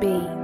be.